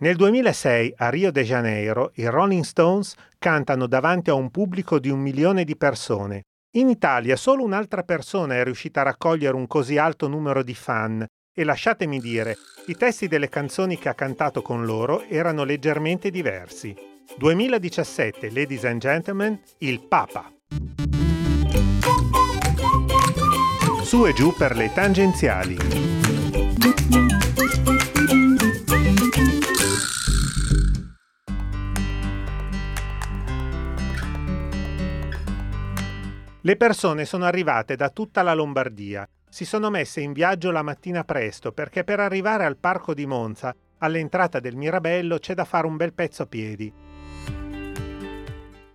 Nel 2006 a Rio de Janeiro i Rolling Stones cantano davanti a un pubblico di un milione di persone. In Italia solo un'altra persona è riuscita a raccogliere un così alto numero di fan e lasciatemi dire, i testi delle canzoni che ha cantato con loro erano leggermente diversi. 2017, ladies and gentlemen, il Papa. Su e giù per le tangenziali. Le persone sono arrivate da tutta la Lombardia. Si sono messe in viaggio la mattina presto perché per arrivare al parco di Monza, all'entrata del Mirabello, c'è da fare un bel pezzo a piedi.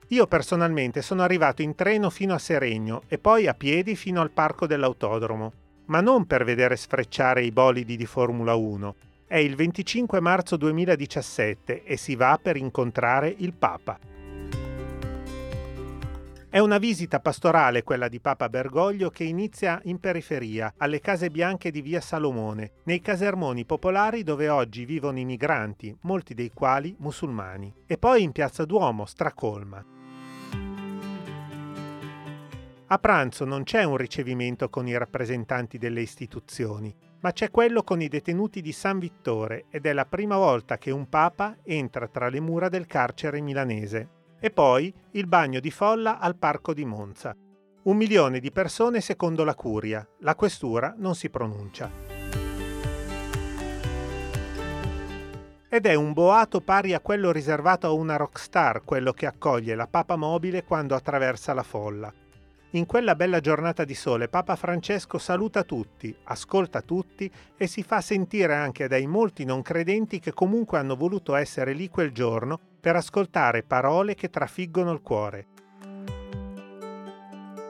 Io personalmente sono arrivato in treno fino a Seregno e poi a piedi fino al parco dell'autodromo, ma non per vedere sfrecciare i bolidi di Formula 1. È il 25 marzo 2017 e si va per incontrare il Papa. È una visita pastorale quella di Papa Bergoglio che inizia in periferia, alle case bianche di via Salomone, nei casermoni popolari dove oggi vivono i migranti, molti dei quali musulmani, e poi in piazza Duomo, stracolma. A pranzo non c'è un ricevimento con i rappresentanti delle istituzioni, ma c'è quello con i detenuti di San Vittore ed è la prima volta che un papa entra tra le mura del carcere milanese. E poi il bagno di folla al Parco di Monza. Un milione di persone secondo la curia. La questura non si pronuncia. Ed è un boato pari a quello riservato a una rockstar, quello che accoglie la papa mobile quando attraversa la folla. In quella bella giornata di sole Papa Francesco saluta tutti, ascolta tutti e si fa sentire anche dai molti non credenti che comunque hanno voluto essere lì quel giorno per ascoltare parole che trafiggono il cuore.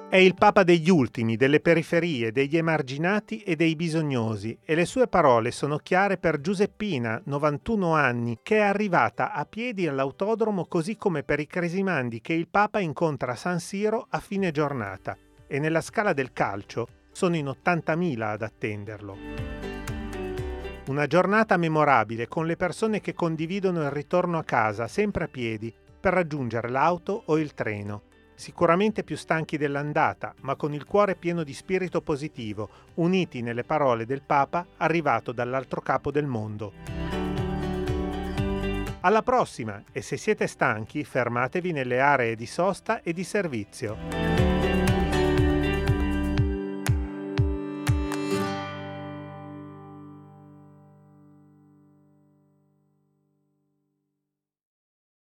È il Papa degli ultimi, delle periferie, degli emarginati e dei bisognosi e le sue parole sono chiare per Giuseppina, 91 anni, che è arrivata a piedi all'autodromo così come per i cresimandi che il Papa incontra a San Siro a fine giornata e nella scala del calcio sono in 80.000 ad attenderlo. Una giornata memorabile con le persone che condividono il ritorno a casa sempre a piedi per raggiungere l'auto o il treno sicuramente più stanchi dell'andata, ma con il cuore pieno di spirito positivo, uniti nelle parole del Papa arrivato dall'altro capo del mondo. Alla prossima e se siete stanchi fermatevi nelle aree di sosta e di servizio.